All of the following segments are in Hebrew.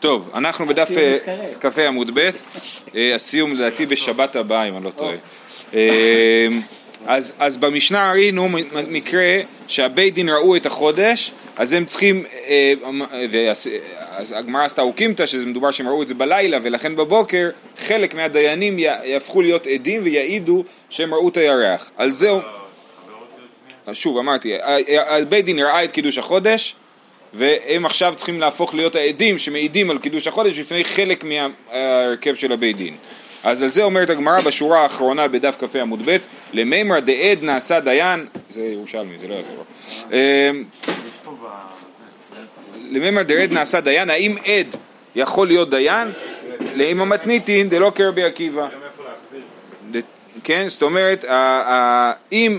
טוב, אנחנו בדף הסיום אה. כ"ה עמוד ב', אה, הסיום לדעתי בשבת הבאה אם אני לא טועה. אה, אז, אז במשנה ראינו מקרה שהבית דין ראו את החודש, אז הם צריכים, אה, והס- אז הגמרא עשתה אוקימתא, שזה מדובר שהם ראו את זה בלילה, ולכן בבוקר חלק מהדיינים יהפכו להיות עדים ויעידו שהם ראו את הירח. על זה, אז שוב אמרתי, הבית דין ראה את קידוש החודש, והם עכשיו צריכים להפוך להיות העדים שמעידים על קידוש החודש בפני חלק מההרכב של הבית דין. אז על זה אומרת הגמרא בשורה האחרונה בדף כ"ה עמוד ב', למימרא דעד נעשה דיין, זה ירושלמי, זה לא יעזור. אמ, למימרא דעד נעשה דיין, האם עד יכול להיות דיין? לאמא מתניתין דלא כרבי עקיבא. כן, זאת אומרת, אם, אה,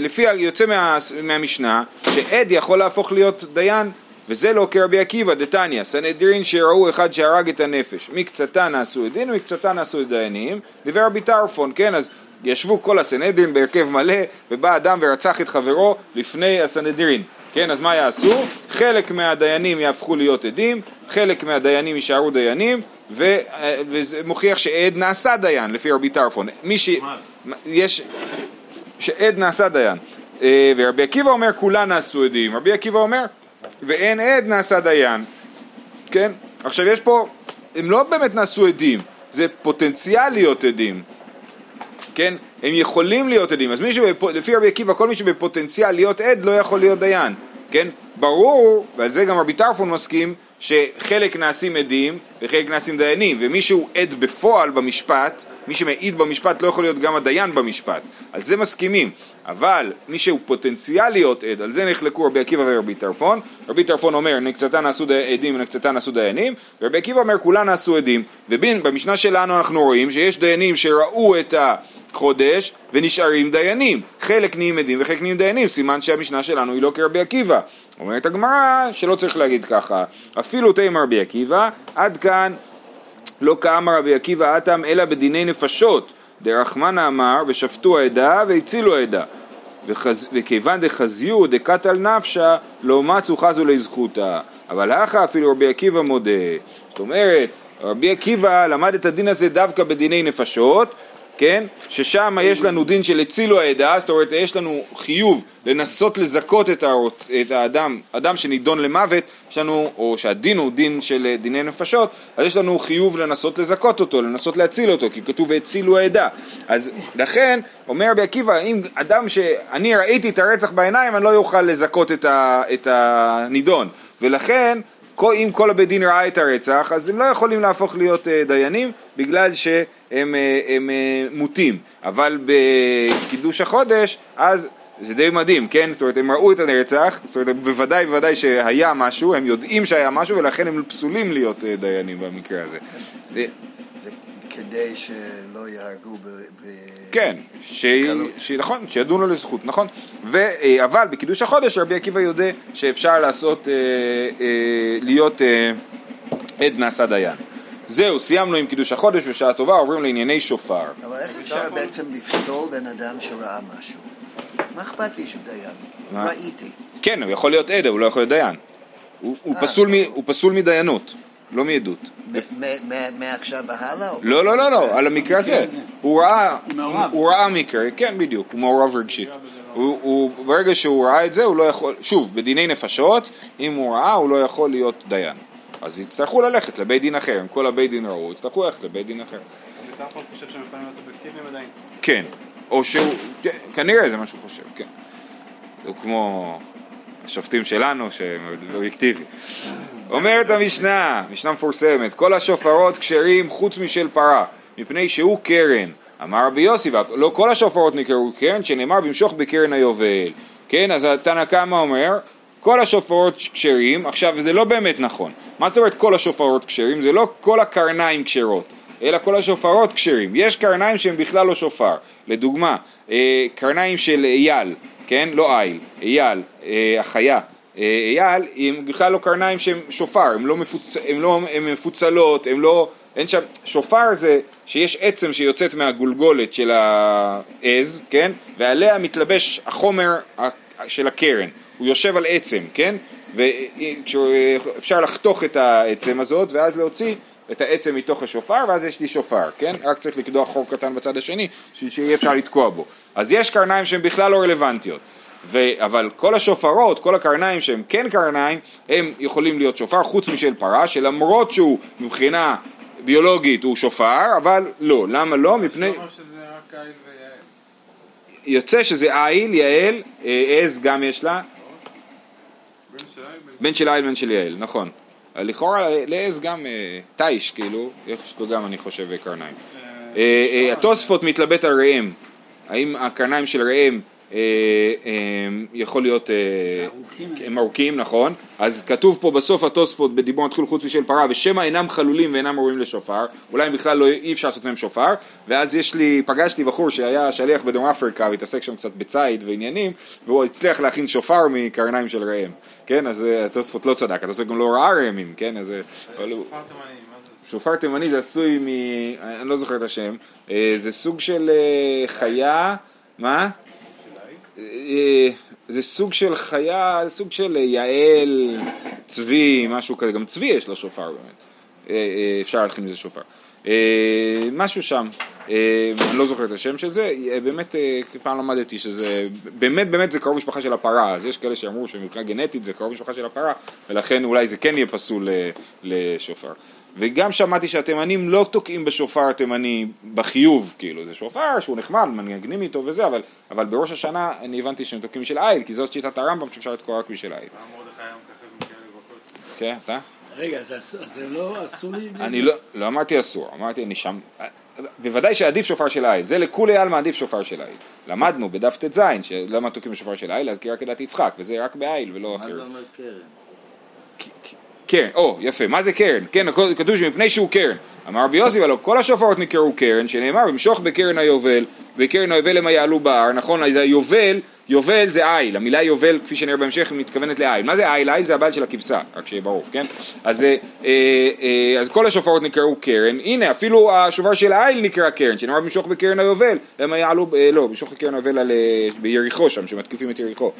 לפי היוצא מה- מהמשנה, שעד יכול להפוך להיות דיין, וזה לא כרבי עקיבא, דתניא, סנהדרין שראו אחד שהרג את הנפש, מקצתה נעשו עדין ומקצתה נעשו דיינים, דיבר רבי טרפון, כן, אז ישבו כל הסנהדרין בהרכב מלא, ובא אדם ורצח את חברו לפני הסנהדרין. כן, אז מה יעשו? חלק מהדיינים יהפכו להיות עדים, חלק מהדיינים יישארו דיינים, ו, אה, וזה מוכיח שעד נעשה דיין, לפי רבי טרפון. מי ש... יש... שעד נעשה דיין. אה, ורבי עקיבא אומר כולן נעשו עדים, רבי עקיבא אומר ואין עד נעשה דיין, כן? עכשיו יש פה, הם לא באמת נעשו עדים, זה פוטנציאל להיות עדים, כן? הם יכולים להיות עדים, אז מי שלפי רבי עקיבא כל מי שבפוטנציאל להיות עד לא יכול להיות דיין, כן? ברור, ועל זה גם רבי טרפון מסכים, שחלק נעשים עדים וחלק נעשים דיינים, ומי שהוא עד בפועל במשפט, מי שמעיד במשפט לא יכול להיות גם הדיין במשפט, על זה מסכימים, אבל מי שהוא פוטנציאל להיות עד, על זה נחלקו רבי עקיבא ורבי טרפון, רבי טרפון אומר נקצתה נעשו די- עדים ונקצתה נעשו דיינים, ורבי עקיבא אומר כולן נעשו עדים, ובמשנה שלנו אנחנו רואים שיש דיינים שראו את החודש ונשארים דיינים, חלק נהיים עדים וחלק נהיים דיינים, סימן שהמשנה שלנו היא לא כרבי עקיבא. אומרת הגמרא שלא צריך להגיד ככה, אפילו תימא רבי עקיבא, עד כאן לא כאמר רבי עקיבא אטם אלא בדיני נפשות, דרחמנא אמר ושפטו העדה והצילו העדה. וחז... וכיוון דחזיו דקתל נפשה לא מצו חזו לזכותה אבל הכה אפילו רבי עקיבא מודה זאת אומרת רבי עקיבא למד את הדין הזה דווקא בדיני נפשות כן? ששם יש לנו דין של הצילו העדה, זאת אומרת יש לנו חיוב לנסות לזכות את, הרוצ... את האדם, אדם שנידון למוות, יש לנו, או שהדין הוא דין של אה, דיני נפשות, אז יש לנו חיוב לנסות לזכות אותו, לנסות להציל אותו, כי כתוב והצילו העדה. אז לכן, אומר רבי עקיבא, אם אדם שאני ראיתי את הרצח בעיניים, אני לא יוכל לזכות את, ה... את הנידון, ולכן אם כל הבית דין ראה את הרצח, אז הם לא יכולים להפוך להיות אה, דיינים בגלל שהם אה, הם, אה, מוטים. אבל בקידוש החודש, אז זה די מדהים, כן? זאת אומרת, הם ראו את הרצח, זאת אומרת, בוודאי בוודאי שהיה משהו, הם יודעים שהיה משהו, ולכן הם פסולים להיות דיינים במקרה הזה. כדי שלא יהרגו ב... ב... כן, ש... ש... נכון, שידון לו לזכות, נכון. ו... אה, אבל בקידוש החודש רבי עקיבא יודע שאפשר לעשות, אה, אה, להיות אה, עד נעשה דיין. זהו, סיימנו עם קידוש החודש, בשעה טובה עוברים לענייני שופר. אבל איך אפשר בעצם לפסול בן אדם שראה משהו? מה אכפת לי שהוא דיין? ראיתי. כן, הוא יכול להיות עד, אבל הוא לא יכול להיות דיין. הוא, הוא, אה. פסול, מ... הוא פסול מדיינות, לא מעדות. מעכשיו והלאה? לא, לא, לא, לא, על המקרה הזה. הוא ראה, הוא ראה מקרה, כן בדיוק, הוא מעורב רגשית. ברגע שהוא ראה את זה, הוא לא יכול, שוב, בדיני נפשות, אם הוא ראה, הוא לא יכול להיות דיין. אז יצטרכו ללכת לבית דין אחר, אם כל הבית דין ראו, יצטרכו ללכת לבית דין אחר. רבי טרפון חושב שהם יכולים להיות אובייקטיביים עדיין. כן, או שהוא, כן, כנראה זה מה שהוא חושב, כן. הוא כמו השופטים שלנו שהם אובייקטיביים. אומרת המשנה, משנה מפורסמת, כל השופרות כשרים חוץ משל פרה, מפני שהוא קרן. אמר רבי יוסי, לא כל השופרות נקראו קרן, שנאמר במשוך בקרן היובל. כן, אז התנא קמא אומר, כל השופרות כשרים, עכשיו זה לא באמת נכון. מה זאת אומרת כל השופרות כשרים? זה לא כל הקרניים כשרות. אלא כל השופרות כשרים. יש קרניים שהם בכלל לא שופר. לדוגמה, אה, קרניים של אייל, כן? לא איל, אייל, אה, החיה. אה, אייל, הם בכלל לא קרניים שהם שופר, הם לא, מפוצ... הם לא הם מפוצלות, הם לא... אין שם... שופר זה שיש עצם שיוצאת מהגולגולת של העז, כן? ועליה מתלבש החומר של הקרן. הוא יושב על עצם, כן? ואפשר לחתוך את העצם הזאת ואז להוציא את העצם מתוך השופר ואז יש לי שופר, כן? רק צריך לקדוח חור קטן בצד השני שיהיה אפשר לתקוע בו. אז יש קרניים שהן בכלל לא רלוונטיות. ו... אבל כל השופרות, כל הקרניים שהם כן קרניים, הם יכולים להיות שופר חוץ משל פרה, שלמרות שהוא מבחינה ביולוגית הוא שופר, אבל לא. למה לא? מפני... יוצא שזה איל, יעל, אה, עז גם יש לה, בן של איל, בן של יעל, נכון. לכאורה לעז גם אה, תיש, כאילו, יש לו גם אני חושב קרניים. אה, אה, התוספות מתלבט על ראם, האם הקרניים של ראם אה, אה, יכול להיות, אה, הם ארוכים, נכון, אז כתוב פה בסוף התוספות בדיבור מתחיל חוץ משל פרה ושמא אינם חלולים ואינם ראויים לשופר, אולי הם בכלל לא, אי אפשר לעשות מהם שופר, ואז יש לי, פגשתי בחור שהיה שליח בדרום אפריקה והתעסק שם קצת בציד ועניינים, והוא הצליח להכין שופר מקרניים של ראם, כן, אז אה, התוספות לא צדק, התוספות גם לא ראה ראמים, כן, אז אה, הוא... שופר תימני, זה? עשוי מ... אני לא זוכר את השם, אה, זה סוג של אה, חיה, מה? אה, זה סוג של חיה, זה סוג של אה, יעל, צבי, משהו כזה, גם צבי יש לו שופר באמת, אה, אפשר להכין מזה שופר. משהו שם, אני לא זוכר את השם של זה, באמת פעם למדתי שזה, באמת באמת זה קרוב משפחה של הפרה, אז יש כאלה שאמרו שמבחינה גנטית זה קרוב משפחה של הפרה, ולכן אולי זה כן יהיה פסול לשופר. וגם שמעתי שהתימנים לא תוקעים בשופר התימני בחיוב, כאילו, זה שופר שהוא נחמד, מנגנים איתו וזה, אבל, אבל בראש השנה אני הבנתי שהם תוקעים בשל איל, כי זאת שיטת הרמב"ם שאפשר לתקוע רק בשל איל. כן, אתה? רגע, אז זה לא אסור לי... אני לא, לא אמרתי אסור, אמרתי אני שם, בוודאי שעדיף שופר של איל, זה לכולי עלמא עדיף שופר של איל. למדנו בדף ט"ז שלמה תוקעים בשופר של איל, אז כי רק כדת יצחק, וזה רק באיל ולא מה אחר. זה אומר קרן? קרן, או, יפה, מה זה קרן? כן, כתוב שמפני שהוא קרן. אמר רבי יוסי, אבל כל השופרות נקראו קרן, שנאמר, במשוך בקרן היובל, בקרן היובל הם יעלו בהר, נכון, היובל, יובל זה איל, המילה יובל, כפי שנראה בהמשך, מתכוונת לאיל. מה זה איל? איל זה הבעל של הכבשה, רק שיהיה ברור, כן? אז, אה, אה, אה, אז כל השופרות נקראו קרן, הנה, אפילו השופר של האיל נקרא קרן, שנאמר במשוך בקרן היובל, הם יעלו, אה, לא, במשוך בקרן היובל על, אה, ביריחו שם, שמתקיפים את יריחו.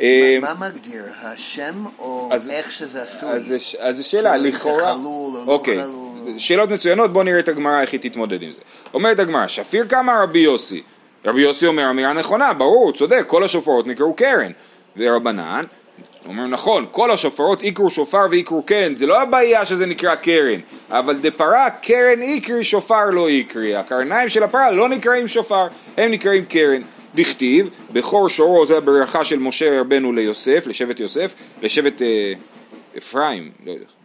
אה, מה מגדיר, השם או אז- איך שזה עשוי? אז זו שאלה, כאילו, לכאורה... לא אוקיי, חלול. שאלות מצוינות, בואו נראה את הגמרא איך היא תתמודד עם זה. אומרת הגמרא, שפיר כמה רבי יוסי? רבי יוסי אומר אמירה נכונה, ברור, צודק, כל השופרות נקראו קרן. ורבנן, אומר נכון, כל השופרות יקרו שופר ויקרו קרן, זה לא הבעיה שזה נקרא קרן, אבל דפרה קרן יקרי שופר לא יקרי, הקרניים של הפרה לא נקראים שופר, הם נקראים קרן. דכתיב, בכור שורו זה הברכה של משה רבנו ליוסף, לשבט יוסף, לשבט אה, אפרים, לא יודע.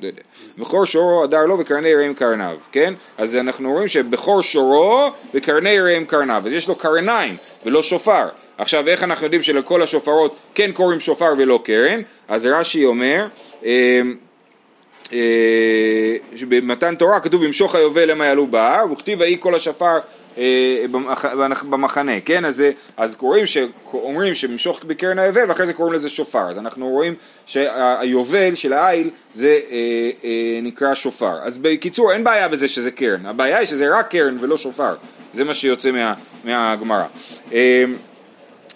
לא יודע. בכור שורו הדר לו וקרני רעים קרניו, כן? אז אנחנו רואים שבכור שורו וקרני רעים קרניו, אז יש לו קרניים ולא שופר. עכשיו איך אנחנו יודעים שלכל השופרות כן קוראים שופר ולא קרן? אז רש"י אומר אה, אה, שבמתן תורה כתוב במשוך היובל המה יעלו בהר וכתיב ויהי כל במח- במחנה, כן? אז, אז קוראים ש, אומרים שמשוך בקרן היובל ואחרי זה קוראים לזה שופר, אז אנחנו רואים שהיובל של העיל זה אה, אה, נקרא שופר. אז בקיצור אין בעיה בזה שזה קרן, הבעיה היא שזה רק קרן ולא שופר, זה מה שיוצא מה, מהגמרא. אה,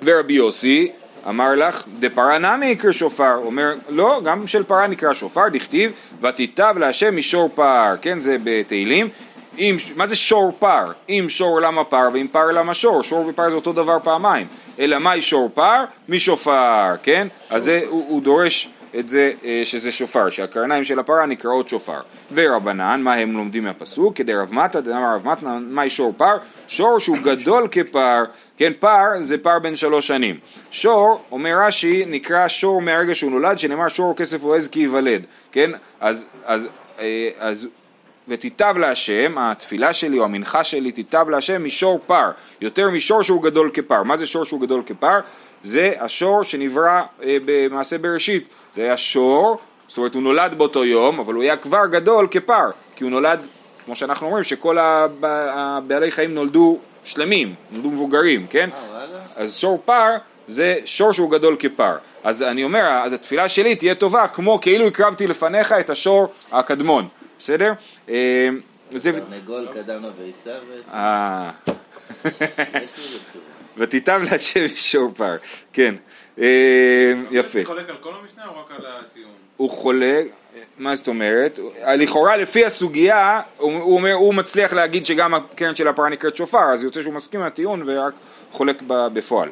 ורבי יוסי אמר לך, דפרה נמי יקרא שופר, אומר לא, גם של פרה נקרא שופר, דכתיב ותיטב להשם משור פר, כן זה בתהילים, אם, מה זה שור פר? אם שור למה פר ואם פר למה שור, שור ופר זה אותו דבר פעמיים, אלא מהי שור פר? משופר, כן? אז זה, הוא, הוא דורש את זה אה, שזה שופר, שהקרניים של הפרה נקראות שופר. ורבנן, מה הם לומדים מהפסוק? כדי רב מטה, דאמר רב מטה, מהי שור פר? שור שהוא גדול כפר, כן, פר זה פר בן שלוש שנים. שור, אומר רש"י, נקרא שור מהרגע שהוא נולד, שנאמר שור כסף או עז כי ייוולד, כן? אז, אז, אה, אז ותיטב להשם, התפילה שלי או המנחה שלי תיטב להשם משור פר, יותר משור שהוא גדול כפר. מה זה שור שהוא גדול כפר? זה השור שנברא אה, במעשה בראשית. זה היה שור, זאת אומרת הוא נולד באותו יום, אבל הוא היה כבר גדול כפר, כי הוא נולד, כמו שאנחנו אומרים, שכל הב- הבעלי חיים נולדו שלמים, נולדו מבוגרים, כן? אה? אז שור פר זה שור שהוא גדול כפר. אז אני אומר, התפילה שלי תהיה טובה כמו כאילו הקרבתי לפניך את השור הקדמון, בסדר? אה, זה... תרנגול קדם לביצה בעצם. אה... ותיטב להשם שור פר, כן. אה, יפה. הוא חולק על כל המשנה או רק על הטיעון? הוא חולק, מה זאת אומרת? לכאורה לפי הסוגיה, הוא, הוא אומר, הוא מצליח להגיד שגם הקרן של הפרה נקראת שופר, אז יוצא שהוא מסכים עם הטיעון ורק חולק בפועל.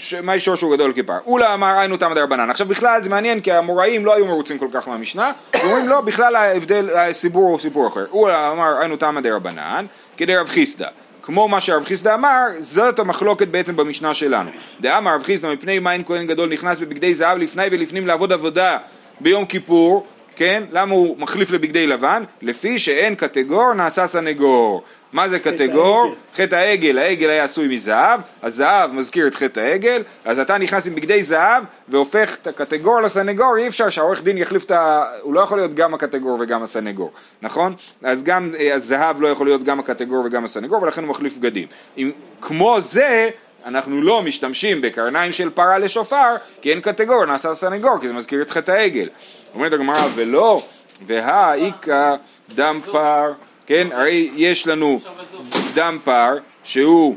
ש- מה אישור שהוא גדול כפר. אולה אמר היינו תמא דרבנן. עכשיו בכלל זה מעניין כי המוראים לא היו מרוצים כל כך מהמשנה, ואומרים לא, בכלל ההבדל, הסיפור הוא סיפור אחר. אולה אמר היינו תמא דרבנן, כדי רב חיסדא. כמו מה שרב חיסדא אמר, זאת המחלוקת בעצם במשנה שלנו. דאמר רב חיסדא מפני מה אין כהן גדול נכנס בבגדי זהב לפני ולפנים לעבוד עבודה ביום כיפור, כן? למה הוא מחליף לבגדי לבן? לפי שאין קטגור נעשה סנגור. מה זה קטגור? חטא העגל, העגל היה עשוי מזהב, הזהב מזכיר את חטא העגל, אז אתה נכנס עם בגדי זהב והופך את הקטגור לסנגור, אי אפשר שהעורך דין יחליף את ה... הוא לא יכול להיות גם הקטגור וגם הסנגור, נכון? אז גם אה, הזהב לא יכול להיות גם הקטגור וגם הסנגור, ולכן הוא מחליף בגדים. אם, כמו זה, אנחנו לא משתמשים בקרניים של פרה לשופר, כי אין קטגור, נעשה סנגור, כי זה מזכיר את חטא העגל. אומרת הגמרא, ולא, והא איכא דם פר, כן, הרי יש לנו דם פר שהוא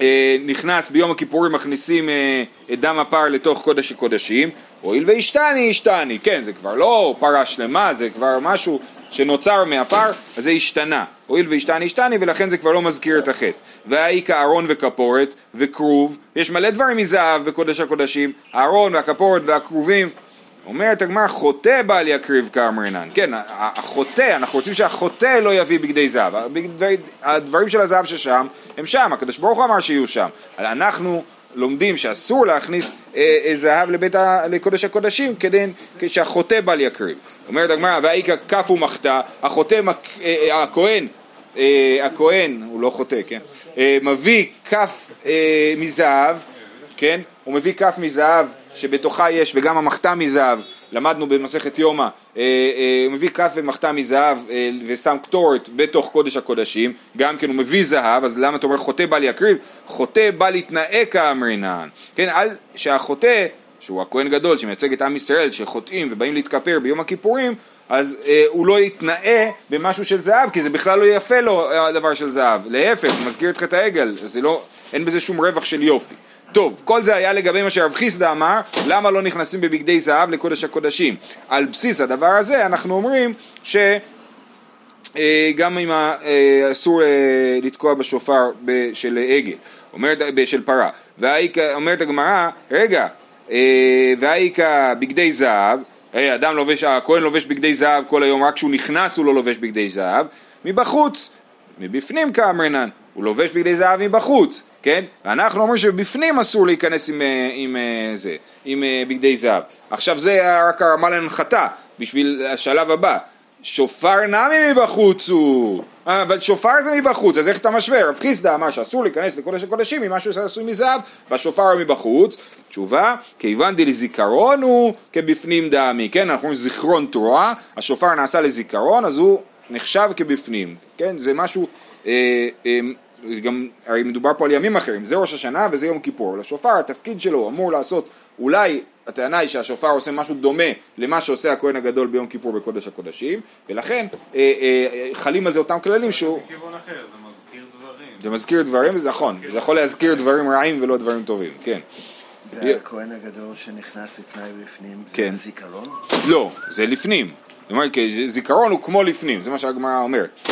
אה, נכנס ביום הכיפורים מכניסים אה, את דם הפר לתוך קודש הקודשים, הואיל והשתני השתני, כן זה כבר לא פרה שלמה, זה כבר משהו שנוצר מהפר, אז זה השתנה, הואיל והשתני השתני ולכן זה כבר לא מזכיר את החטא. והאיכא ארון וכפורת וכרוב, יש מלא דברים מזהב בקודש הקודשים, הארון והכפורת והכרובים אומרת הגמרא חוטא בל יקריב כאמרינן, כן, החוטא, אנחנו רוצים שהחוטא לא יביא בגדי זהב, הבגדי- הדברים של הזהב ששם, הם שם, הקדוש ברוך הוא אמר שיהיו שם, אנחנו לומדים שאסור להכניס אה, אה, זהב לבית ה, לקודש הקודשים כדי שהחוטא בל יקריב. אומרת הגמרא, והאיכא כף ומחתה, החוטא, אה, אה, הכהן אה, הכהן, הוא לא חוטא, כן, אה, מביא כף אה, מזהב, כן, הוא מביא כף מזהב שבתוכה יש, וגם המחתה מזהב, למדנו במסכת יומא, אה, אה, הוא מביא כף ומחתה מזהב אה, ושם קטורת בתוך קודש הקודשים, גם כן הוא מביא זהב, אז למה אתה אומר חוטא בל יקריב? חוטא בל יתנאה כאמרינן, כן, על שהחוטא שהוא הכהן גדול שמייצג את עם ישראל שחוטאים ובאים להתכפר ביום הכיפורים אז אה, הוא לא יתנאה במשהו של זהב כי זה בכלל לא יפה לו הדבר של זהב. להפך, הוא מזכיר את חטא העגל לא, אין בזה שום רווח של יופי טוב, כל זה היה לגבי מה שרב חיסדא אמר, למה לא נכנסים בבגדי זהב לקודש הקודשים. על בסיס הדבר הזה אנחנו אומרים ש... אה, גם אם אה, אסור אה, לתקוע בשופר של עגל, של פרה, אומרת הגמרא, רגע, והאיכא בגדי זהב, אדם לובש, הכהן לובש בגדי זהב כל היום, רק כשהוא נכנס הוא לא לובש בגדי זהב, מבחוץ, מבפנים כאמרנן, הוא לובש בגדי זהב מבחוץ, כן? ואנחנו אומרים שבפנים אסור להיכנס עם, אה, עם אה, זה, עם אה, בגדי זהב. עכשיו זה רק הרמה להנחתה, בשביל השלב הבא. שופר נמי מבחוץ הוא, אבל שופר זה מבחוץ, אז איך אתה משווה? רב חיסדא אמר שאסור להיכנס לקודש הקודשים עם משהו שעשוי מזהב, והשופר הוא מבחוץ. תשובה, כיוון דלזיכרון הוא כבפנים דמי, כן, אנחנו אומרים זיכרון תורה, השופר נעשה לזיכרון, אז הוא נחשב כבפנים, כן, זה משהו, אה, אה, גם, הרי מדובר פה על ימים אחרים, זה ראש השנה וזה יום כיפור, לשופר התפקיד שלו אמור לעשות, אולי הטענה היא שהשופר עושה משהו דומה למה שעושה הכהן הגדול ביום כיפור בקודש הקודשים, ולכן אה, אה, חלים על זה אותם כללים שהוא, מכיוון אחר, זה מזכיר דברים. זה מזכיר דברים, זה נכון, זה יכול להזכיר דברים רעים ולא דברים טובים, כן. והכהן הגדול שנכנס לפני ולפנים, כן. זה זיכרון? לא, זה לפנים. זאת אומרת, זיכרון הוא כמו לפנים, זה מה שהגמרא אומרת.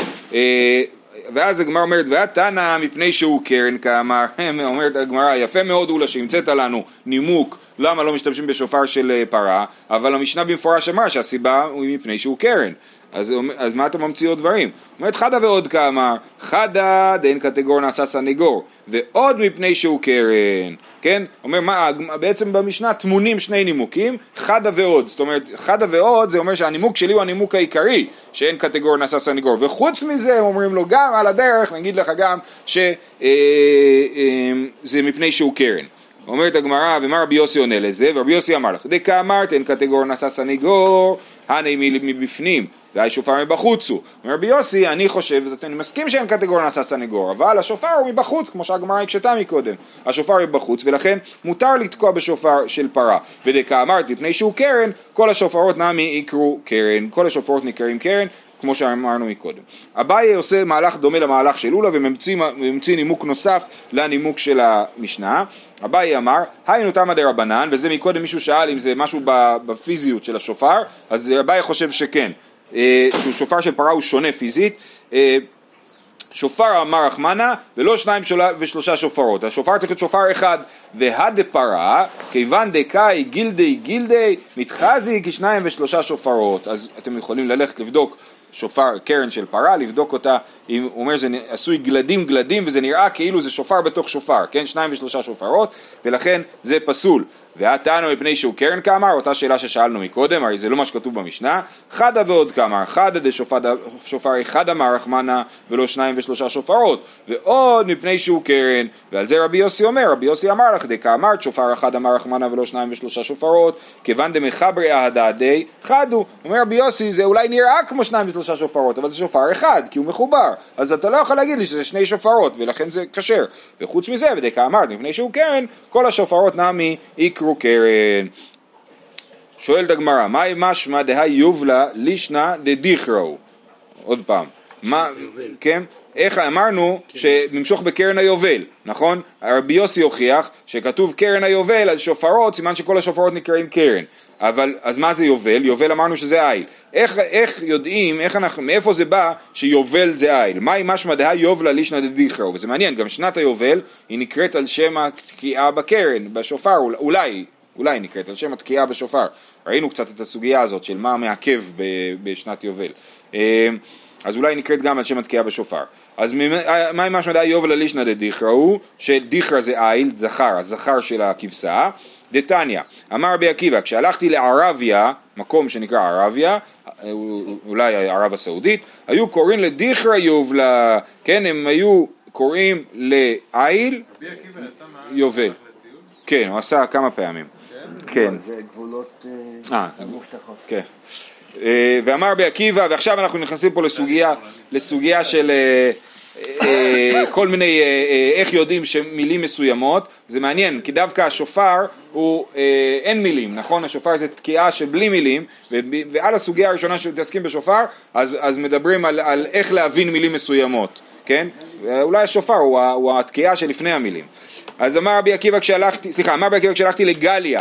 ואז הגמרא אומרת, והתנא מפני שהוא קרן כאמר, אומרת הגמרא, יפה מאוד אולה שהמצאת לנו נימוק למה לא משתמשים בשופר של אה, פרה, אבל המשנה במפורש אמרה שהסיבה היא מפני שהוא קרן. אז, אז מה אתה ממציא עוד דברים? אומרת חדה ועוד כאמר, חדה דאין קטגור נעשה סניגור, ועוד מפני שהוא קרן, כן? אומר מה, בעצם במשנה טמונים שני נימוקים, חדה ועוד, זאת אומרת חדה ועוד זה אומר שהנימוק שלי הוא הנימוק העיקרי, שאין קטגור נעשה סניגור, וחוץ מזה אומרים לו גם על הדרך, נגיד לך גם שזה מפני שהוא קרן. אומרת הגמרא, ומה רבי יוסי עונה לזה? ורבי יוסי אמר לך, דקה אמרת אין קטגור נעשה סניגור, הנה מבפנים, והי שופר מבחוץ הוא. אומר רבי יוסי, אני חושב, אני מסכים שאין קטגור נעשה סניגור, אבל השופר הוא מבחוץ, כמו שהגמרא הקשתה מקודם. השופר מבחוץ, ולכן מותר לתקוע בשופר של פרה. ודקה אמרת, מפני שהוא קרן, כל השופרות נמי יקרו קרן. כל השופרות נקראים קרן, כמו שאמרנו מקודם. אביי עושה מהלך דומה למהלך של לולה וממציא ממציא נימוק נוסף לנימוק של המשנה. אביי אמר, היינו תמא דרבנן, וזה מקודם מישהו שאל אם זה משהו בפיזיות של השופר, אז אביי חושב שכן, אה, שהוא שופר של פרה הוא שונה פיזית. אה, שופר אמר רחמנה ולא שניים שולה- ושלושה שופרות, השופר צריך להיות שופר אחד והדפרה כיוון דקאי גילדי גילדי מתחזי כשניים ושלושה שופרות אז אתם יכולים ללכת לבדוק שופר, קרן של פרה, לבדוק אותה, הוא אומר שזה עשוי גלדים גלדים וזה נראה כאילו זה שופר בתוך שופר, כן? שניים ושלושה שופרות ולכן זה פסול. והטענו מפני שהוא קרן כאמר, אותה שאלה ששאלנו מקודם, הרי זה לא מה שכתוב במשנה, חדה ועוד כאמר, חדה דשופר אחד אמר רחמנה ולא שניים ושלושה שופרות, ועוד מפני שהוא קרן, ועל זה רבי יוסי אומר, רבי יוסי אמר לך דקאמרת שופר אחד אמר רחמנה ולא שניים ושלושה שופרות, כיוון דמחברי אהדעדי חדו, אומר רבי יוסי זה אולי נראה כמו שניים ושלושה שופרות, אבל זה שופר אחד, כי הוא מחובר, אז אתה לא יכול להגיד לי שזה שני שופרות, ולכן זה כשר, וחוץ מזה, ודקאמרת מפני שהוא קרן, כל השופרות נמי יקרו קרן. שואלת הגמרא, מהי משמע דהי יובלה לישנא דדיכרהו? עוד פעם, מה, כן? איך אמרנו שנמשוך בקרן היובל, נכון? רבי יוסי הוכיח שכתוב קרן היובל על שופרות, סימן שכל השופרות נקראים קרן. אבל, אז מה זה יובל? יובל אמרנו שזה איל. איך, איך יודעים, איך אנחנו, מאיפה זה בא שיובל זה איל? מהי משמע דהי יובלה לישנא דדיכרהו? וזה מעניין, גם שנת היובל היא נקראת על שם התקיעה בקרן, בשופר, אולי, אולי היא נקראת על שם התקיעה בשופר. ראינו קצת את הסוגיה הזאת של מה מעכב בשנת יובל. אה, אז אולי נקראת גם על שם התקיעה בשופר. אז מהי משמע דהי יובל לישנא דדיכרהו? שדיכרא זה איל, זכר, הזכר של הכבשה. דתניא, אמר רבי עקיבא, כשהלכתי לערביה, מקום שנקרא ערביה, אולי ערב הסעודית, היו קוראים לדיכרא יובלה, כן, הם היו קוראים לעיל. יובל. כן, הוא עשה כמה פעמים. כן. זה גבולות אה, אה. כן. אה, ואמר רבי עקיבא, ועכשיו אנחנו נכנסים פה לסוגיה, לסוגיה של אה, אה, כל מיני, אה, אה, איך יודעים שמילים מסוימות, זה מעניין, כי דווקא השופר הוא, אה, אין מילים, נכון? השופר זה תקיעה של בלי מילים, ועל הסוגיה הראשונה שמתעסקים בשופר, אז, אז מדברים על, על איך להבין מילים מסוימות, כן? אולי השופר הוא, הוא התקיעה שלפני המילים. אז אמר רבי עקיבא כשהלכתי, סליחה, אמר רבי עקיבא כשהלכתי לגליה,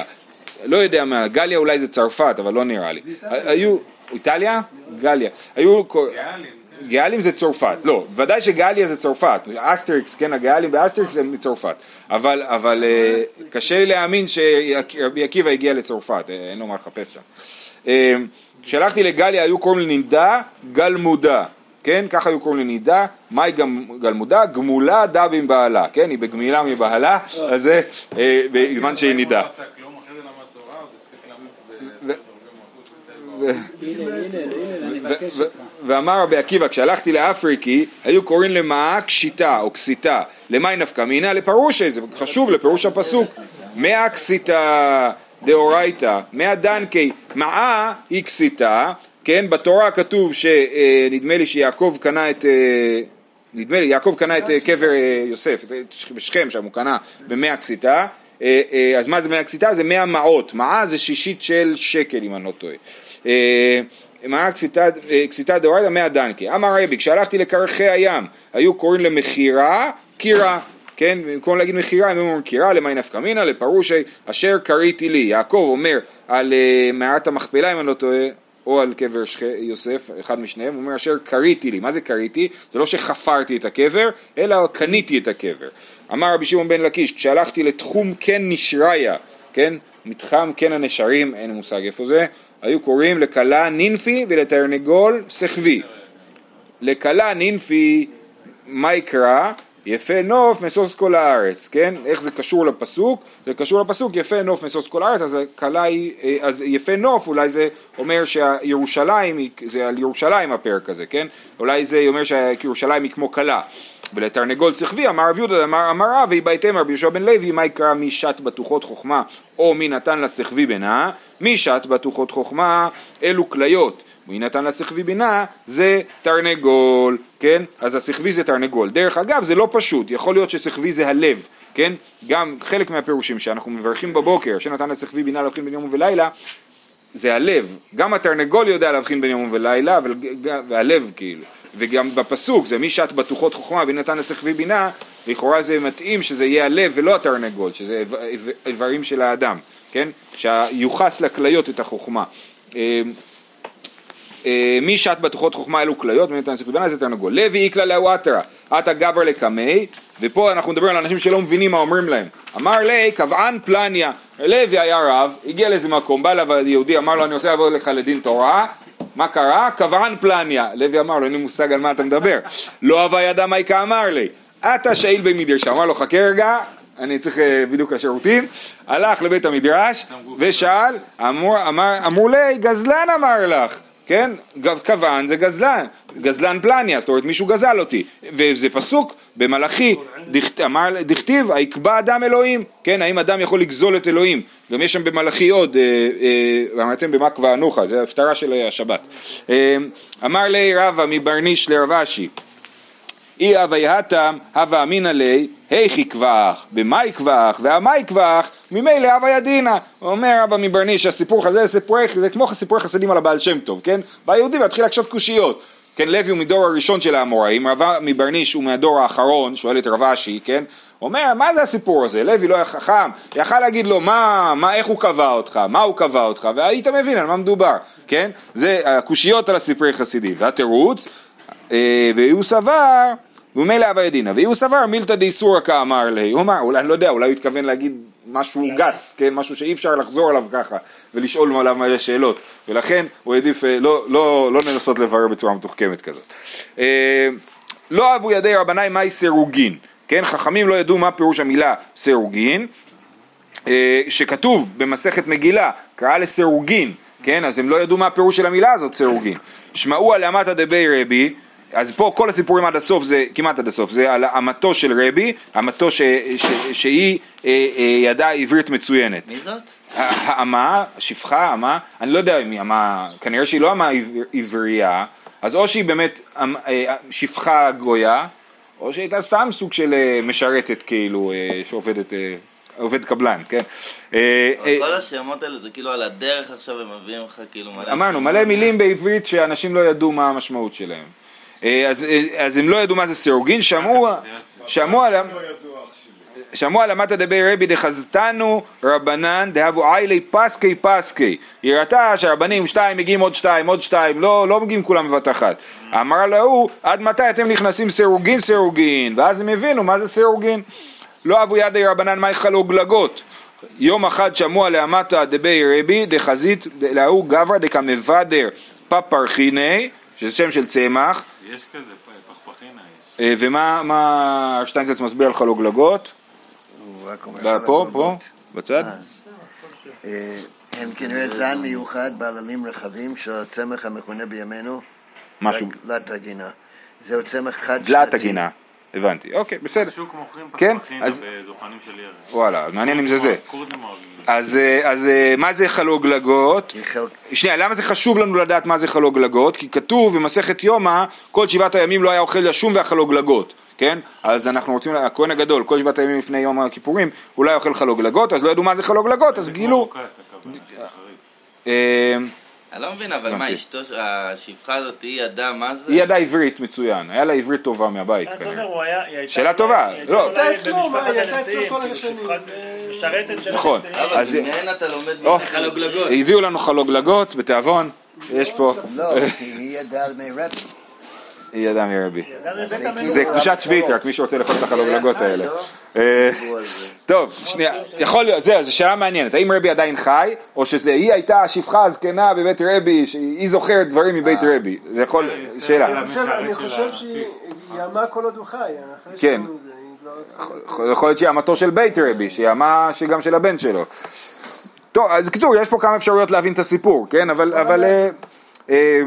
לא יודע מה, גליה אולי זה צרפת, אבל לא נראה לי. היו, איטליה? גליה. היו, גאלים, גאלים זה צרפת, לא, ודאי שגליה זה צרפת, אסטריקס, כן, הגאלים באסטריקס הם מצרפת, אבל, אבל אה, קשה לי להאמין שרבי עקיבא הגיע לצרפת, אה, אין לו מה לחפש שם. אה, כשהלכתי לגליה היו קוראים לנידה גלמודה, כן, ככה היו קוראים לנידה, מהי גלמודה? גמולה דה מבעלה, כן, היא בגמילה מבעלה, אז זה אה, בזמן שהיא נידה. לא עשה כלום, אחרי זה למד תורה, עוד הספיק למד בספר תרגם מלכות הנה, הנה, הנה, אני ו- מבקש ו- אותך. ואמר רבי עקיבא, כשהלכתי לאפריקי, היו קוראים למעה קשיטה או קסיטה. למאי נפקא מינה? לפרושי, זה חשוב לפירוש הפסוק. מאה קסיטה דאורייתא, מאה דנקי, מעה היא קסיטה, כן, בתורה כתוב שנדמה לי שיעקב קנה את... אה, נדמה לי, יעקב קנה את אה, קבר אה, יוסף, את- בשכם שם הוא קנה במאה אה, אה, אז מה זה מאה קסיטה? זה מאה מעות, מעה זה שישית של שקל אם אני לא טועה. אה, קסיטה, אה, קסיטה דאורייתא מאה דנקי. אמר רבי, כשהלכתי לקרחי הים, היו קוראים למכירה קירה. כן, במקום להגיד מכירה, הם אומרים קירה, למאי נפקא מינה, לפרושי, אשר כריתי לי. יעקב אומר על אה, מערת המכפלה, אם אני לא טועה, או על קבר. יוסף, אחד משניהם, הוא אומר אשר כריתי לי, מה זה כריתי? זה לא שחפרתי את הקבר, אלא קניתי את הקבר. אמר רבי שמעון בן לקיש, כשהלכתי לתחום כן נשריה, כן, מתחם כן הנשרים, אין מושג איפה זה, היו קוראים לכלה נינפי ולתרנגול סחבי. לכלה נינפי, מה יקרא? יפה נוף משוש כל הארץ, כן? איך זה קשור לפסוק? זה קשור לפסוק יפה נוף משוש כל הארץ, אז היא, אה, אז יפה נוף אולי זה אומר שירושלים, זה על ירושלים הפרק הזה, כן? אולי זה אומר שירושלים היא כמו כלה. ולתרנגול שכבי אמר רב יהודה אמר אמר רב והיא בהתאם רבי יהושע בן לוי מה יקרא מי שת בטוחות חוכמה? או מי נתן לה שכבי בנה מי שת בטוחות חוכמה אלו כליות. מי נתן לה שכבי בינה? זה תרנגול, כן? אז השכבי זה תרנגול. דרך אגב זה לא פשוט, יכול להיות ששכבי זה הלב, כן? גם חלק מהפירושים שאנחנו מברכים בבוקר, שנתן לה שכבי בינה להבחין בין יום ולילה, זה הלב, גם התרנגול יודע להבחין בין יום ולילה, והלב כאילו, וגם בפסוק זה מי שעת בטוחות חוכמה ונתן לצריך ובינה, לכאורה זה מתאים שזה יהיה הלב ולא התרנגול, שזה איב- איב- איברים של האדם, כן? שיוחס לכליות את החוכמה. אה, אה, מי שעת בטוחות חוכמה אלו כליות, ונתן לצריך ובינה זה תרנגול. לוי איקלה לאוואטרה, עתה גבר לקמי, ופה אנחנו מדברים על אנשים שלא מבינים מה אומרים להם. אמר לי, קבען פלניה, לוי היה רב, הגיע לאיזה מקום, בא אליו יהודי, אמר לו אני רוצה לבוא לך לדין תורה, מה קרה? קבען פלניה. לוי אמר לו, אין לי מושג על מה אתה מדבר. לא הווה ידע מייקה אמר לי, אתה שאיל במדרשה. אמר לו, חכה רגע, אני צריך אה, בדיוק לשירותים. הלך לבית המדרש ושאל, אמר, אמר, אמרו לי, גזלן אמר לך. כן? כוון זה גזלן, גזלן פלניה, זאת אומרת מישהו גזל אותי, וזה פסוק במלאכי, דכתיב, היקבע אדם אלוהים, כן? האם אדם יכול לגזול את אלוהים? גם יש שם במלאכי עוד, אה, אה, אמרתם במה קבענוך, זה ההפטרה של השבת. אה, אמר לי רבא מברניש לרב אשי, אי אבי התם, הווה אמינא ליה, היכי קבח, במאי קבח, והמאי קבח, ממילא הווה ידינא. אומר רבא מברניש, הסיפור הזה זה כמו סיפורי חסידים על הבעל שם טוב, כן? בא יהודי והתחיל להקשות קושיות. כן, לוי הוא מדור הראשון של האמוראים, רבא מברניש הוא מהדור האחרון, שואל את רב אשי, כן? אומר, מה זה הסיפור הזה? לוי לא היה חכם, יכל להגיד לו, מה, מה, איך הוא קבע אותך, מה הוא קבע אותך, והיית מבין על מה מדובר, כן? זה הקושיות על הסיפורי חסידים. והתירוץ, אה, והוא סבר, ומילא הווה ידינא, והוא סבר מילתא דאיסורא כאמר לי, הוא אמר, אולי, אני לא יודע, אולי הוא התכוון להגיד משהו גס, כן, משהו שאי אפשר לחזור עליו ככה, ולשאול עליו מלא שאלות, ולכן הוא העדיף אה, לא, לא, לא לנסות לברר בצורה מתוחכמת כזאת. אה, לא אהבו ידי רבנאי מהי סירוגין, כן, חכמים לא ידעו מה פירוש המילה סירוגין, אה, שכתוב במסכת מגילה, קרא לסירוגין, כן, אז הם לא ידעו מה הפירוש של המילה הזאת, סירוגין. שמעו על אמתא דבי רבי, אז פה כל הסיפורים עד הסוף, זה כמעט עד הסוף, זה על אמתו של רבי, אמתו ש, ש, שהיא אה, אה, ידעה עברית מצוינת. מי זאת? האמה, השפחה, האמה, אני לא יודע אם היא אמה, כנראה שהיא לא אמה עבר- עברייה, אז או שהיא באמת אמ- אה, שפחה גויה, או שהיא הייתה סתם סוג של אה, משרתת כאילו, אה, שעובדת, עובד קבלן, כן? אבל כל השמות האלה זה כאילו על הדרך עכשיו הם מביאים לך כאילו מלא... אמרנו. מלא מילים בעברית שאנשים לא ידעו מה המשמעות שלהם. אה, אז, אה, אז הם לא ידעו מה זה סירוגין, שמעו, שמעו על... שמעו על אמתא דבי רבי דחזתנו רבנן דהבו איילי פסקי פסקי. היא ראתה שהרבנים שתיים מגיעים עוד שתיים, עוד שתיים, לא, לא מגיעים כולם בבת אחת. אמר להוא, עד מתי אתם נכנסים סירוגין סירוגין? ואז הם הבינו מה זה סירוגין. לא אבו ידי רבנן מאי חלוגלגות. יום אחד שמוע לאמתא דבי רבי דחזית להוא גברא דקמבדר פפרחיני, שזה שם של צמח, יש כזה, פכפכינה יש. אה, ומה מה שטיינזלץ מסביר על חלוגלגות? הוא רק אומר פה, של פה, הגלולות. בצד? אה, הם כנראה זן מיוחד בעללים רחבים של הצמח המכונה בימינו משהו, דלת הגינה. זהו צמח חד שנתי. דלת הגינה, הבנתי, אוקיי, בסדר, בשוק מוכרים כן, אז- בדוכנים של ירק. וואלה, מעניין אם זה זה. אז, אה, אז אה, מה זה חלוגלגות? כי חלק- שנייה, למה זה חשוב לנו לדעת מה זה חלוגלגות? כי כתוב במסכת יומא, כל שבעת הימים לא היה אוכל לשום והחלוגלגות, כן? אז אנחנו רוצים, הכהן הגדול, כל שבעת הימים לפני יום הכיפורים, היה אוכל חלוגלגות, אז לא ידעו מה זה חלוגלגות, אז גילו. אני לא מבין, אבל מה. אשתו, השפחה הזאת, היא ידעה מה זה? היא ידעה עברית מצוין, היה לה עברית טובה מהבית כנראה. היא שאלה טובה, היא לא. אולי הייתה אצלו, מה, במשפחת היא הייתה אצלו כל כאילו, השנים. אה, משרתת של נכון. אבל אז- ממנה אתה לומד או, חלוגלגות. הביאו לנו חלוגלגות בתיאבון, יש פה, לא, היא ידעה מרבי. היא ידעה מרבי. ידע מבית זה קדושת שביעית, רק מי שרוצה לאכול את החלוגלגות האלה. אה, טוב, שנייה, יכול להיות, זהו, זו שאלה מעניינת, האם רבי עדיין חי, או שזה היא הייתה השפחה הזקנה בבית רבי, שהיא זוכרת דברים מבית רבי, זה יכול, שאלה. אני חושב- שהיא היא אמה כל עוד הוא חי. כן. לא- יכול להיות שהיא אמתו של בית רבי, שהיא אמה שגם של הבן שלו. טוב, אז בקיצור, יש פה כמה אפשרויות להבין את הסיפור, כן? אבל, אבל אה, אה,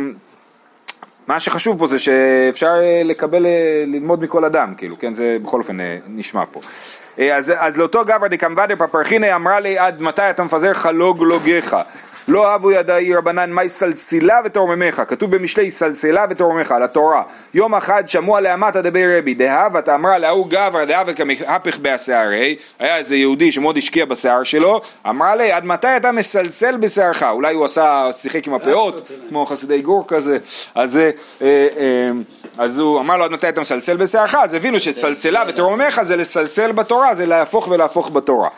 מה שחשוב פה זה שאפשר אה, לקבל, אה, ללמוד מכל אדם, כאילו, כן? זה בכל אופן אה, נשמע פה. אז, אז לאותו גברא דקמבדר פפרחיני אמרה לי עד מתי אתה מפזר חלוג לוגך. לא אהבו ידי רבנן מאי סלסילה ותרוממך, כתוב במשלי סלסילה ותרוממך, על התורה. יום אחד שמעו עליה מטה דבי רבי, דהבת אמרה להוא גברא דהבה כמהפך בהשערי, היה איזה יהודי שמאוד השקיע בשיער שלו, אמרה לי עד מתי אתה מסלסל בשערך, אולי הוא עשה, שיחק עם הפאות, כמו חסידי גור כזה, אז, אה, אה, אה, אז הוא אמר לו עד מתי אתה מסלסל בשערך, אז הבינו שסלסלה ותרוממך זה לסלסל בתורה, זה להפוך ולהפוך בתורה.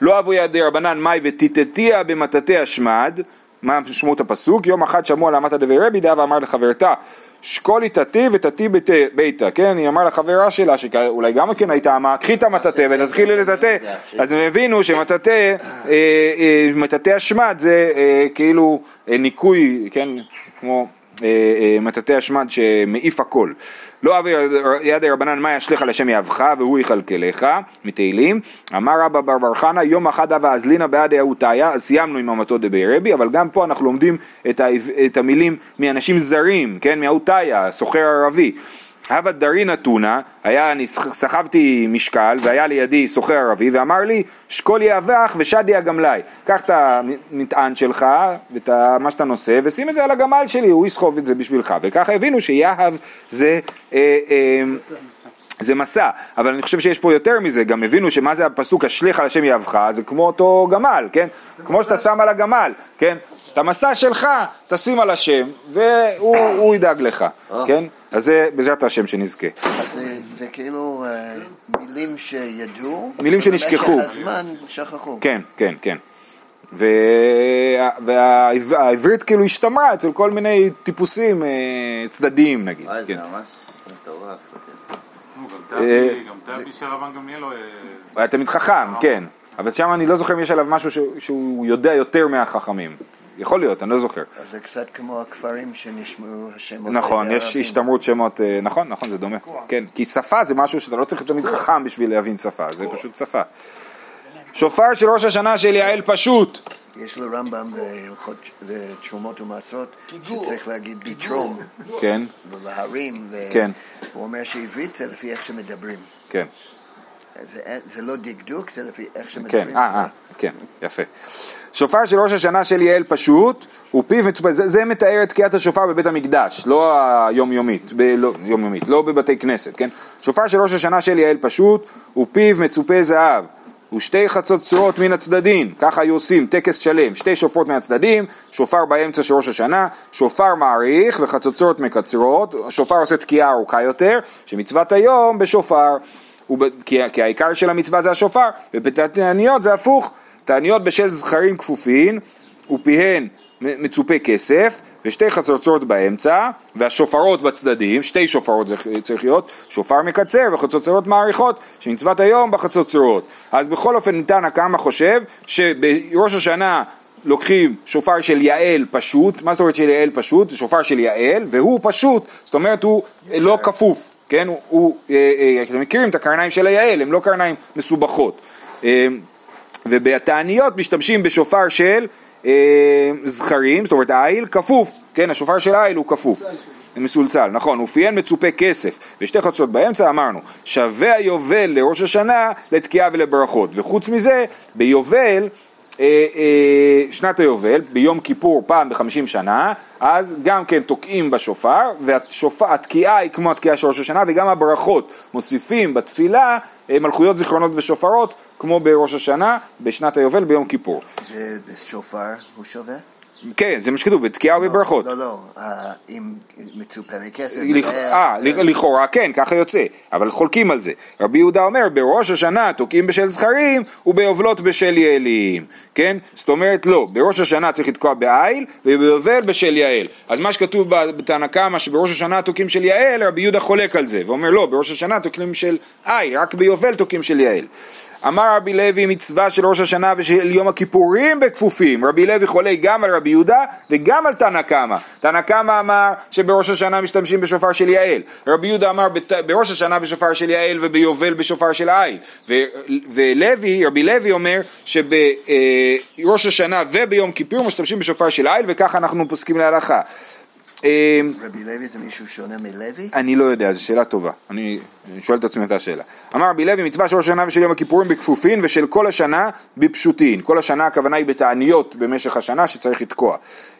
לא אבו ידי רבנן מאי ותיתתיה במטאטי השמד, מה משמעות הפסוק? יום אחד שמעו על המטה דבי רבי דאה ואמר לחברתה שקולי תתי ותתי ביתה, כן? היא אמרה לחברה שלה, שאולי גם כן הייתה אמה, קחי את המטאטה ותתחילי לטאטא, אז הם הבינו שמטאטא, אה, אה, מטאטא השמד זה אה, כאילו ניקוי, כן? כמו מטאטא השמד שמעיף הכל. לא אבי ידי רבנן מה ישליך על השם יהבך והוא יכלכלך, מתהילים. אמר רבא בר בר חנא יום אחד אבה אזלינא בעד יהותיה, אז סיימנו עם המטות דבי רבי, אבל גם פה אנחנו לומדים את, ה, את המילים מאנשים זרים, כן, מהותיה, סוחר ערבי. הווה דרין אתונה, היה, אני סחבתי משקל והיה לידי סוחר ערבי ואמר לי שקול יאבך ושדי הגמלאי קח את המטען שלך ואת מה שאתה נושא ושים את זה על הגמל שלי הוא יסחוב את זה בשבילך. וככה הבינו שיהב זה אה, אה, זה מסע, אבל אני חושב שיש פה יותר מזה, גם הבינו שמה זה הפסוק השליך על השם יהבך, זה כמו אותו גמל, כן? כמו שאתה שם על הגמל, כן? את המסע שלך תשים על השם והוא הוא ידאג לך, כן? אז זה בעזרת השם שנזכה. אז זה- כאילו אה, מילים שידעו, מילים שנשכחו. ובמשך הזמן שכחו. כן, כן, כן. והעברית כאילו השתמרה אצל כל מיני טיפוסים אה, צדדיים נגיד. וואי, זה כן. ממש. גם אה, גם תבי של רבן גמליאל. אה, הוא היה תמיד חכם, כן. אבל שם אני לא זוכר אם יש עליו משהו ש- שהוא יודע יותר מהחכמים. יכול להיות, אני לא זוכר. זה קצת כמו הכפרים שנשמעו השמות. נכון, יש. השתמרות שמות, אה, נכון, נכון, זה דומה. כן, כי שפה זה משהו שאתה לא צריך להיות תמיד חכם בשביל להבין שפה, זה פשוט שפה. שופר של ראש השנה של יעל פשוט. יש לרמב"ם בהלכות תרומות ומעשרות, שצריך להגיד ביטרום, כן, ולהרים, כן. הוא אומר שעברית זה לפי איך שמדברים. כן. זה, זה לא דקדוק, זה לפי איך כן, שמדברים. אה, אה, כן, יפה. שופר של ראש השנה של יעל פשוט, הוא פיו מצופה, זה, זה מתאר את תקיעת השופר בבית המקדש, לא היומיומית, ב, לא, יומיומית, לא בבתי כנסת, כן? שופר של ראש השנה של יעל פשוט, הוא פיו מצופה זהב. ושתי חצות צורות מן הצדדים, ככה היו עושים טקס שלם, שתי שופרות מהצדדים, שופר באמצע של ראש השנה, שופר מעריך וחצוצרות מקצרות, השופר עושה תקיעה ארוכה יותר, שמצוות היום בשופר, וב, כי, כי העיקר של המצווה זה השופר, ובתעניות זה הפוך, תעניות בשל זכרים כפופין, ופיהן מצופה כסף, ושתי חצוצרות באמצע, והשופרות בצדדים, שתי שופרות זה צריך להיות, שופר מקצר וחצוצרות מעריכות, שמצוות היום בחצוצרות. אז בכל אופן ניתן הכמה חושב שבראש השנה לוקחים שופר של יעל פשוט, מה זאת אומרת של יעל פשוט? זה שופר של יעל, והוא פשוט, זאת אומרת הוא לא כפוף, כן? הוא, הוא אה, אה, אתם מכירים את הקרניים של היעל, הם לא קרניים מסובכות. אה, ובתעניות משתמשים בשופר של אה, זכרים, זאת אומרת העיל כפוף, כן, השופר של העיל הוא כפוף, מסולצל, נכון, ופיהן מצופה כסף, ושתי חצות באמצע אמרנו, שווה היובל לראש השנה לתקיעה ולברכות, וחוץ מזה, ביובל אה, אה, שנת היובל, ביום כיפור פעם בחמישים שנה, אז גם כן תוקעים בשופר, והתקיעה היא כמו התקיעה של ראש השנה, וגם הברכות מוסיפים בתפילה אה, מלכויות זיכרונות ושופרות, כמו בראש השנה, בשנת היובל ביום כיפור. ובשופר הוא שווה? כן, זה מה שכתוב, בתקיעה ובברכות. לא, לא, אה, אם מצופה מכסף. אה, לכ- לכאורה כן, ככה יוצא, אבל חולקים על זה. רבי יהודה אומר, בראש השנה תוקעים בשל זכרים וביובלות בשל יעלים, כן? זאת אומרת לא, בראש השנה צריך לתקוע בעיל וביובל בשל יעל. אז מה שכתוב בתנא קמא שבראש השנה תוקעים של יעל, רבי יהודה חולק על זה, ואומר לא, בראש השנה תוקעים של עיל, רק ביובל תוקעים של יעל. אמר רבי לוי מצווה של ראש השנה ושל יום הכיפורים בכפופים, רבי לוי חולק גם על רבי יהודה וגם על תנא קמא. תנא קמא אמר שבראש השנה משתמשים בשופר של יעל, רבי יהודה אמר בראש השנה בשופר של יעל וביובל בשופר של עיל, ו- ולוי, רבי לוי אומר שבראש השנה וביום כיפור משתמשים בשופר של עיל וככה אנחנו פוסקים להלכה. אה, רבי לוי זה מישהו שונה מלוי? אני לא יודע, זו שאלה טובה. אני שואל את עצמי את השאלה. אמר רבי לוי, מצווה של השנה ושל יום הכיפורים בכפופין ושל כל השנה בפשוטין. כל השנה הכוונה היא בתעניות במשך השנה שצריך לתקוע.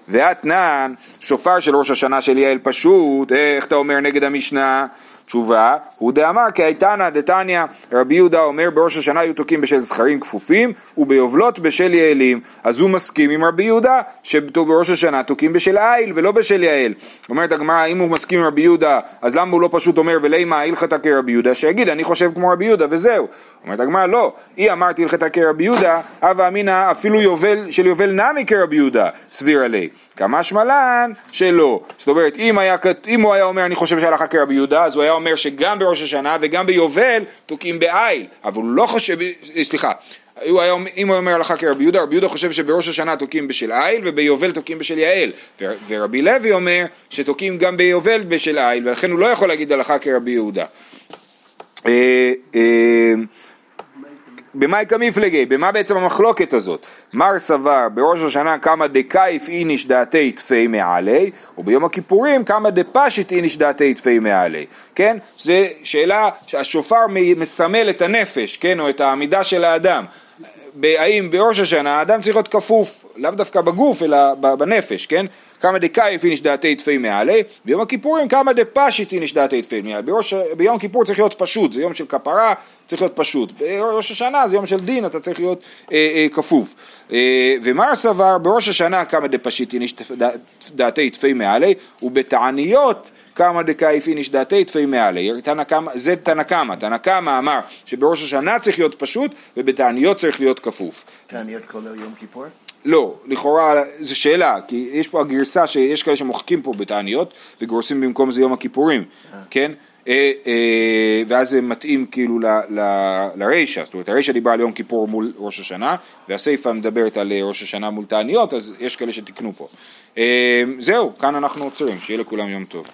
ואתנן, שופר של ראש השנה של יעל פשוט, איך אתה אומר נגד המשנה? תשובה, הוא דאמר כי הייתנא דתניא רבי יהודה אומר בראש השנה היו תוקעים בשל זכרים כפופים וביובלות בשל יעלים. אז הוא מסכים עם רבי יהודה שבראש השנה תוקעים בשל איל ולא בשל יעל. אומרת הגמרא אם הוא מסכים עם רבי יהודה אז למה הוא לא פשוט אומר ולימה הלכתה כרבי יהודה שיגיד אני חושב כמו רבי יהודה וזהו. אומרת הגמרא לא אי אמרתי הלכתה כרבי יהודה הווה אמינא אפילו יובל של יובל נמי כרבי יהודה סבירה לי כמה שמלן שלא. זאת אומרת, אם, היה, אם הוא היה אומר אני חושב שהלכה כרבי יהודה, אז הוא היה אומר שגם בראש השנה וגם ביובל תוקעים בעיל, אבל הוא לא חושב, סליחה, הוא היה, אם הוא אומר הלכה כרבי יהודה, רבי יהודה חושב שבראש השנה תוקעים בשל איל וביובל תוקעים בשל יעל ורבי לוי אומר שתוקעים גם ביובל בשל איל ולכן הוא לא יכול להגיד הלכה כרבי יהודה. במאי כמפלגי, במה בעצם המחלוקת הזאת? מר סבר בראש השנה כמה דכייף איניש דעתיה טפי מעלי וביום הכיפורים כמה דפשיט איניש דעתיה טפי מעלי כן? זו שאלה שהשופר מסמל את הנפש, כן? או את העמידה של האדם האם בראש השנה האדם צריך להיות כפוף, לאו דווקא בגוף אלא בנפש, כן? כמה דכייף איניש דעתיה טפי מעלי, ביום הכיפורים כמה דפשיט איניש דעתיה טפי מעלי. בראש, ביום כיפור צריך להיות פשוט, זה יום של כפרה, צריך להיות פשוט. בראש השנה זה יום של דין, אתה צריך להיות אה, אה, כפוף. אה, ומר סבר, בראש השנה כמה דפשיט איניש דעתי תפי מעלי, ובתעניות כמה דקאיף איניש דעתי תפי מעלי, זה תנא קמא, תנא קמא אמר שבראש השנה צריך להיות פשוט ובתעניות צריך להיות כפוף. תעניות כולל יום כיפור? לא, לכאורה זו שאלה, כי יש פה הגרסה שיש כאלה שמוחקים פה בתעניות וגורסים במקום זה יום הכיפורים, כן? אה, אה, ואז זה מתאים כאילו לרישא, זאת אומרת הרישא דיברה על יום כיפור מול ראש השנה והסיפא מדברת על אה, ראש השנה מול תעניות, אז יש כאלה שתיקנו פה. זהו, כאן אנחנו עוצרים, שיהיה לכולם יום טוב.